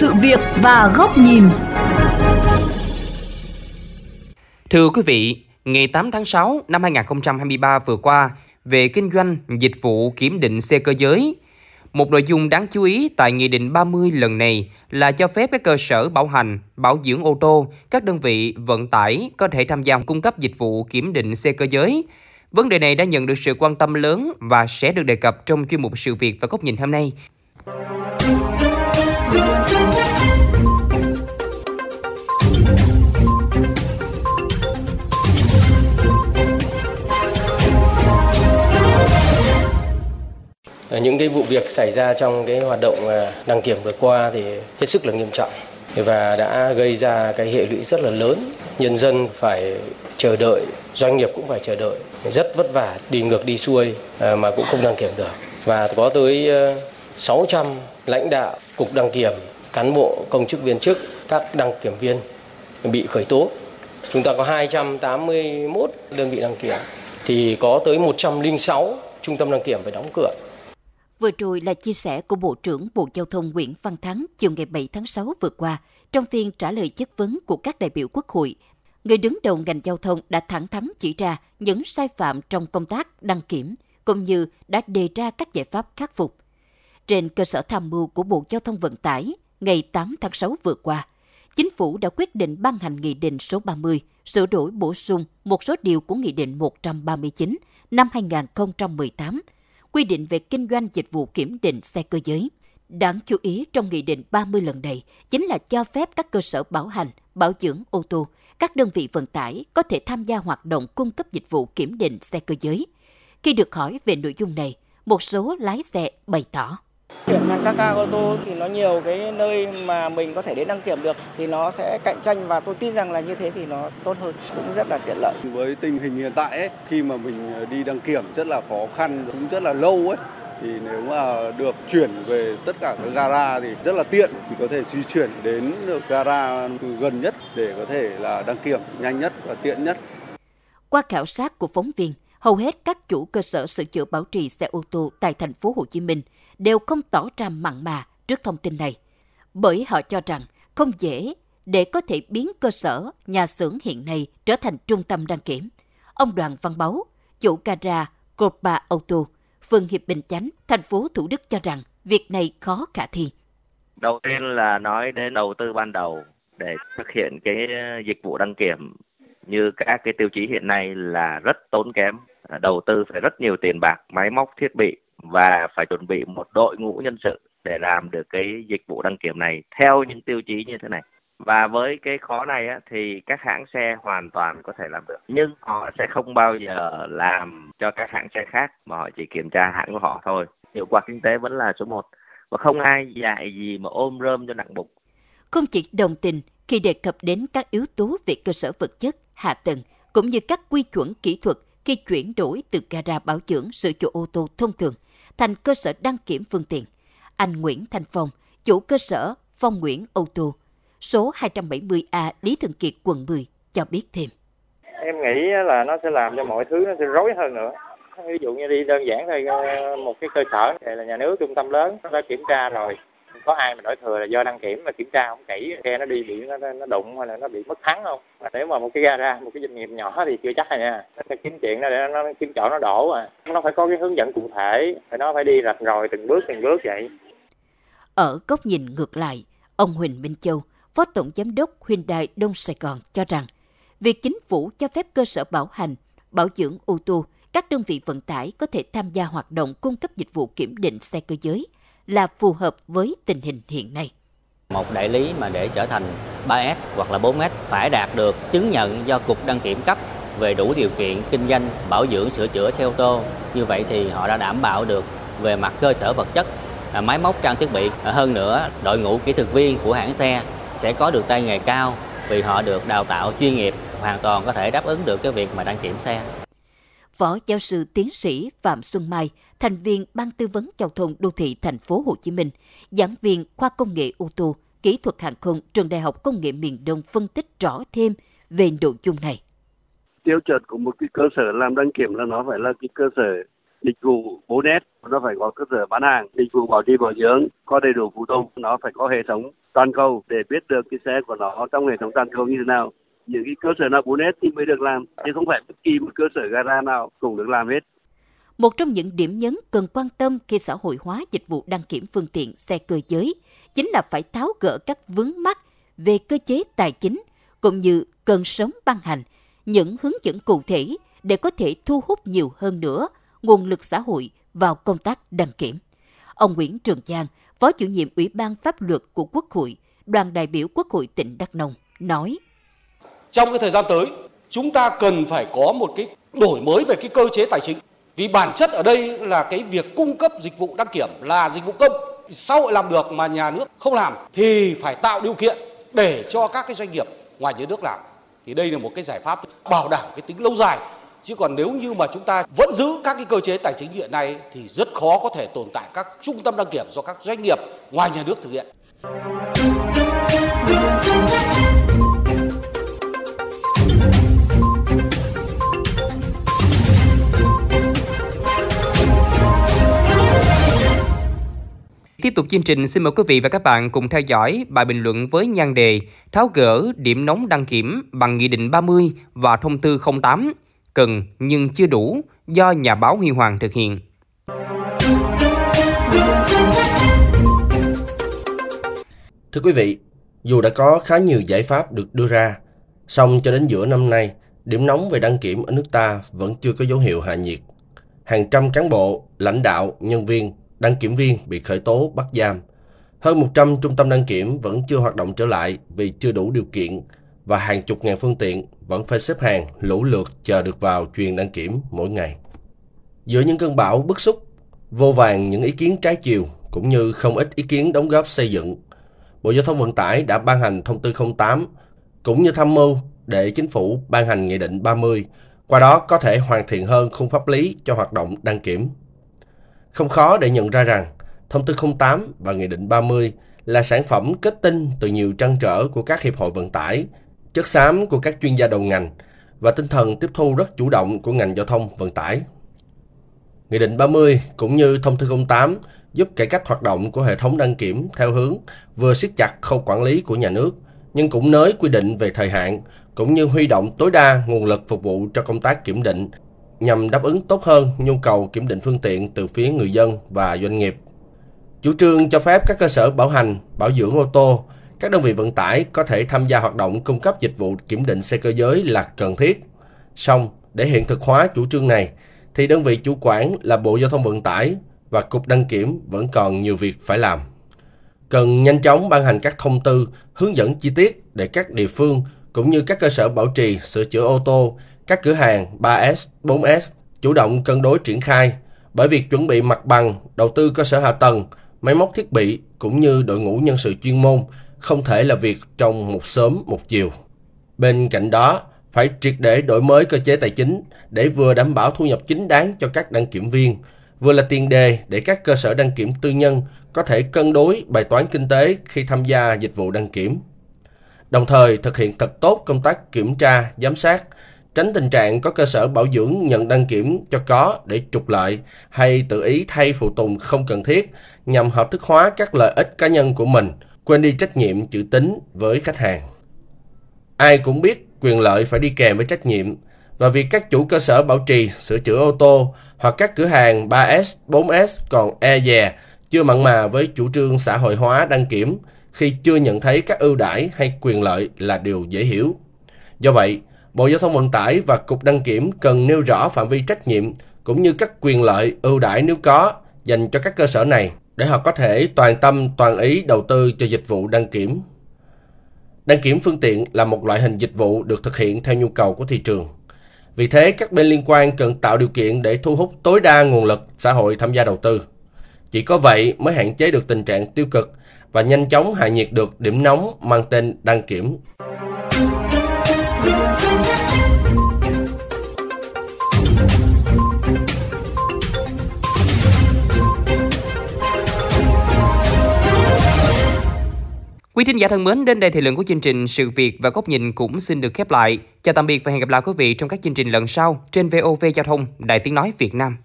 sự việc và góc nhìn. Thưa quý vị, ngày 8 tháng 6 năm 2023 vừa qua, về kinh doanh, dịch vụ kiểm định xe cơ giới, một nội dung đáng chú ý tại Nghị định 30 lần này là cho phép các cơ sở bảo hành, bảo dưỡng ô tô, các đơn vị vận tải có thể tham gia cung cấp dịch vụ kiểm định xe cơ giới. Vấn đề này đã nhận được sự quan tâm lớn và sẽ được đề cập trong chuyên mục sự việc và góc nhìn hôm nay. Ờ, những cái vụ việc xảy ra trong cái hoạt động ờ, đăng kiểm vừa qua thì hết sức là nghiêm trọng. Và đã gây ra cái hệ lụy rất là lớn. Nhân dân phải chờ đợi, doanh nghiệp cũng phải chờ đợi. Rất vất vả, đi ngược đi xuôi ờ, mà cũng không đăng kiểm được. Và có tới 600 lãnh đạo, cục đăng kiểm, cán bộ, công chức viên chức, các đăng kiểm viên bị khởi tố. Chúng ta có 281 đơn vị đăng kiểm. Thì có tới 106 trung tâm đăng kiểm phải đóng cửa. Vừa rồi là chia sẻ của Bộ trưởng Bộ Giao thông Nguyễn Văn Thắng chiều ngày 7 tháng 6 vừa qua trong phiên trả lời chất vấn của các đại biểu Quốc hội. Người đứng đầu ngành giao thông đã thẳng thắn chỉ ra những sai phạm trong công tác đăng kiểm, cũng như đã đề ra các giải pháp khắc phục. Trên cơ sở tham mưu của Bộ Giao thông Vận tải, ngày 8 tháng 6 vừa qua, Chính phủ đã quyết định ban hành Nghị định số 30, sửa đổi bổ sung một số điều của Nghị định 139 năm 2018 quy định về kinh doanh dịch vụ kiểm định xe cơ giới. Đáng chú ý trong Nghị định 30 lần này chính là cho phép các cơ sở bảo hành, bảo dưỡng ô tô, các đơn vị vận tải có thể tham gia hoạt động cung cấp dịch vụ kiểm định xe cơ giới. Khi được hỏi về nội dung này, một số lái xe bày tỏ. Chuyển sang các ga ô tô thì nó nhiều cái nơi mà mình có thể đến đăng kiểm được thì nó sẽ cạnh tranh và tôi tin rằng là như thế thì nó tốt hơn, cũng rất là tiện lợi. Với tình hình hiện tại ấy, khi mà mình đi đăng kiểm rất là khó khăn, cũng rất là lâu ấy, thì nếu mà được chuyển về tất cả các gara thì rất là tiện chỉ có thể di chuyển đến được gara gần nhất để có thể là đăng kiểm nhanh nhất và tiện nhất. Qua khảo sát của phóng viên, hầu hết các chủ cơ sở sửa chữa bảo trì xe ô tô tại thành phố Hồ Chí Minh đều không tỏ ra mặn mà trước thông tin này, bởi họ cho rằng không dễ để có thể biến cơ sở, nhà xưởng hiện nay trở thành trung tâm đăng kiểm. Ông Đoàn Văn Báu, chủ gara Copa Auto, phường Hiệp Bình Chánh, thành phố Thủ Đức cho rằng việc này khó khả thi. Đầu tiên là nói đến đầu tư ban đầu để thực hiện cái dịch vụ đăng kiểm như các cái tiêu chí hiện nay là rất tốn kém đầu tư phải rất nhiều tiền bạc máy móc thiết bị và phải chuẩn bị một đội ngũ nhân sự để làm được cái dịch vụ đăng kiểm này theo những tiêu chí như thế này. Và với cái khó này á, thì các hãng xe hoàn toàn có thể làm được. Nhưng họ sẽ không bao giờ làm cho các hãng xe khác mà họ chỉ kiểm tra hãng của họ thôi. Hiệu quả kinh tế vẫn là số một. Và không ai dạy gì mà ôm rơm cho nặng bụng. Không chỉ đồng tình khi đề cập đến các yếu tố về cơ sở vật chất hạ tầng cũng như các quy chuẩn kỹ thuật khi chuyển đổi từ gara bảo dưỡng sửa chữa ô tô thông thường thành cơ sở đăng kiểm phương tiện. Anh Nguyễn Thanh Phong, chủ cơ sở Phong Nguyễn ô tô, số 270A Lý Thường Kiệt, quận 10, cho biết thêm. Em nghĩ là nó sẽ làm cho mọi thứ nó sẽ rối hơn nữa. Ví dụ như đi đơn giản thôi, ờ, một cái cơ sở này là nhà nước trung tâm lớn, nó đã kiểm tra rồi, có ai mà đổi thừa là do đăng kiểm mà kiểm tra không kỹ xe nó đi bị nó, nó đụng hay là nó bị mất thắng không? Mà nếu mà một cái gara một cái doanh nghiệp nhỏ thì chưa chắc rồi nha. Nó sẽ kiếm chuyện đó để nó, nó kiếm chỗ nó đổ à. Nó phải có cái hướng dẫn cụ thể phải nó phải đi rạch rồi từng bước từng bước vậy. Ở góc nhìn ngược lại ông Huỳnh Minh Châu phó tổng giám đốc Hyundai Đông Sài Gòn cho rằng việc chính phủ cho phép cơ sở bảo hành bảo dưỡng ô tô các đơn vị vận tải có thể tham gia hoạt động cung cấp dịch vụ kiểm định xe cơ giới là phù hợp với tình hình hiện nay. Một đại lý mà để trở thành 3S hoặc là 4S phải đạt được chứng nhận do Cục Đăng kiểm cấp về đủ điều kiện kinh doanh, bảo dưỡng, sửa chữa xe ô tô. Như vậy thì họ đã đảm bảo được về mặt cơ sở vật chất, à, máy móc trang thiết bị. À, hơn nữa, đội ngũ kỹ thuật viên của hãng xe sẽ có được tay nghề cao vì họ được đào tạo chuyên nghiệp, hoàn toàn có thể đáp ứng được cái việc mà đăng kiểm xe. Phó giáo sư tiến sĩ Phạm Xuân Mai, thành viên Ban tư vấn giao thông đô thị thành phố Hồ Chí Minh, giảng viên khoa công nghệ ô tô, kỹ thuật hàng không trường Đại học Công nghệ miền Đông phân tích rõ thêm về nội dung này. Tiêu chuẩn của một cái cơ sở làm đăng kiểm là nó phải là cái cơ sở dịch vụ 4S nó phải có cơ sở bán hàng, dịch vụ bảo trì bảo dưỡng có đầy đủ phụ tùng, nó phải có hệ thống toàn cầu để biết được cái xe của nó trong hệ thống toàn cầu như thế nào. Những cái cơ sở nào 4S thì mới được làm, chứ không phải bất kỳ một cơ sở gara nào cũng được làm hết. Một trong những điểm nhấn cần quan tâm khi xã hội hóa dịch vụ đăng kiểm phương tiện xe cơ giới chính là phải tháo gỡ các vướng mắc về cơ chế tài chính cũng như cần sớm ban hành những hướng dẫn cụ thể để có thể thu hút nhiều hơn nữa nguồn lực xã hội vào công tác đăng kiểm. Ông Nguyễn Trường Giang, Phó chủ nhiệm Ủy ban Pháp luật của Quốc hội, đoàn đại biểu Quốc hội tỉnh Đắk Nông, nói. Trong cái thời gian tới, chúng ta cần phải có một cái đổi mới về cái cơ chế tài chính. Vì bản chất ở đây là cái việc cung cấp dịch vụ đăng kiểm là dịch vụ công. Xã hội làm được mà nhà nước không làm thì phải tạo điều kiện để cho các cái doanh nghiệp ngoài nhà nước làm. Thì đây là một cái giải pháp bảo đảm cái tính lâu dài chứ còn nếu như mà chúng ta vẫn giữ các cái cơ chế tài chính hiện nay thì rất khó có thể tồn tại các trung tâm đăng kiểm do các doanh nghiệp ngoài nhà nước thực hiện. Tiếp tục chương trình, xin mời quý vị và các bạn cùng theo dõi bài bình luận với nhan đề Tháo gỡ điểm nóng đăng kiểm bằng Nghị định 30 và Thông tư 08 cần nhưng chưa đủ do nhà báo Huy Hoàng thực hiện. Thưa quý vị, dù đã có khá nhiều giải pháp được đưa ra, song cho đến giữa năm nay, điểm nóng về đăng kiểm ở nước ta vẫn chưa có dấu hiệu hạ nhiệt. Hàng trăm cán bộ, lãnh đạo, nhân viên, đăng kiểm viên bị khởi tố bắt giam. Hơn 100 trung tâm đăng kiểm vẫn chưa hoạt động trở lại vì chưa đủ điều kiện và hàng chục ngàn phương tiện vẫn phải xếp hàng lũ lượt chờ được vào truyền đăng kiểm mỗi ngày. Giữa những cơn bão bức xúc, vô vàng những ý kiến trái chiều cũng như không ít ý kiến đóng góp xây dựng, Bộ Giao thông Vận tải đã ban hành thông tư 08 cũng như tham mưu để chính phủ ban hành nghị định 30, qua đó có thể hoàn thiện hơn khung pháp lý cho hoạt động đăng kiểm. Không khó để nhận ra rằng thông tư 08 và nghị định 30 là sản phẩm kết tinh từ nhiều trăn trở của các hiệp hội vận tải chất xám của các chuyên gia đầu ngành và tinh thần tiếp thu rất chủ động của ngành giao thông vận tải. Nghị định 30 cũng như thông tư 08 giúp cải cách hoạt động của hệ thống đăng kiểm theo hướng vừa siết chặt khâu quản lý của nhà nước, nhưng cũng nới quy định về thời hạn, cũng như huy động tối đa nguồn lực phục vụ cho công tác kiểm định nhằm đáp ứng tốt hơn nhu cầu kiểm định phương tiện từ phía người dân và doanh nghiệp. Chủ trương cho phép các cơ sở bảo hành, bảo dưỡng ô tô các đơn vị vận tải có thể tham gia hoạt động cung cấp dịch vụ kiểm định xe cơ giới là cần thiết. Song, để hiện thực hóa chủ trương này, thì đơn vị chủ quản là Bộ Giao thông Vận tải và Cục Đăng kiểm vẫn còn nhiều việc phải làm. Cần nhanh chóng ban hành các thông tư, hướng dẫn chi tiết để các địa phương cũng như các cơ sở bảo trì, sửa chữa ô tô, các cửa hàng 3S, 4S chủ động cân đối triển khai bởi việc chuẩn bị mặt bằng, đầu tư cơ sở hạ tầng, máy móc thiết bị cũng như đội ngũ nhân sự chuyên môn không thể là việc trong một sớm một chiều. Bên cạnh đó, phải triệt để đổi mới cơ chế tài chính để vừa đảm bảo thu nhập chính đáng cho các đăng kiểm viên, vừa là tiền đề để các cơ sở đăng kiểm tư nhân có thể cân đối bài toán kinh tế khi tham gia dịch vụ đăng kiểm. Đồng thời thực hiện thật tốt công tác kiểm tra, giám sát, tránh tình trạng có cơ sở bảo dưỡng nhận đăng kiểm cho có để trục lợi hay tự ý thay phụ tùng không cần thiết nhằm hợp thức hóa các lợi ích cá nhân của mình – quên đi trách nhiệm chữ tính với khách hàng. Ai cũng biết quyền lợi phải đi kèm với trách nhiệm và việc các chủ cơ sở bảo trì, sửa chữa ô tô hoặc các cửa hàng 3S, 4S còn e dè, chưa mặn mà với chủ trương xã hội hóa đăng kiểm khi chưa nhận thấy các ưu đãi hay quyền lợi là điều dễ hiểu. Do vậy, Bộ Giao thông Vận tải và Cục Đăng kiểm cần nêu rõ phạm vi trách nhiệm cũng như các quyền lợi ưu đãi nếu có dành cho các cơ sở này để họ có thể toàn tâm toàn ý đầu tư cho dịch vụ đăng kiểm. Đăng kiểm phương tiện là một loại hình dịch vụ được thực hiện theo nhu cầu của thị trường. Vì thế, các bên liên quan cần tạo điều kiện để thu hút tối đa nguồn lực xã hội tham gia đầu tư. Chỉ có vậy mới hạn chế được tình trạng tiêu cực và nhanh chóng hạ nhiệt được điểm nóng mang tên đăng kiểm. Quý thính giả thân mến, đến đây thì lượng của chương trình Sự Việc và Góc Nhìn cũng xin được khép lại. Chào tạm biệt và hẹn gặp lại quý vị trong các chương trình lần sau trên VOV Giao thông, Đài Tiếng Nói Việt Nam.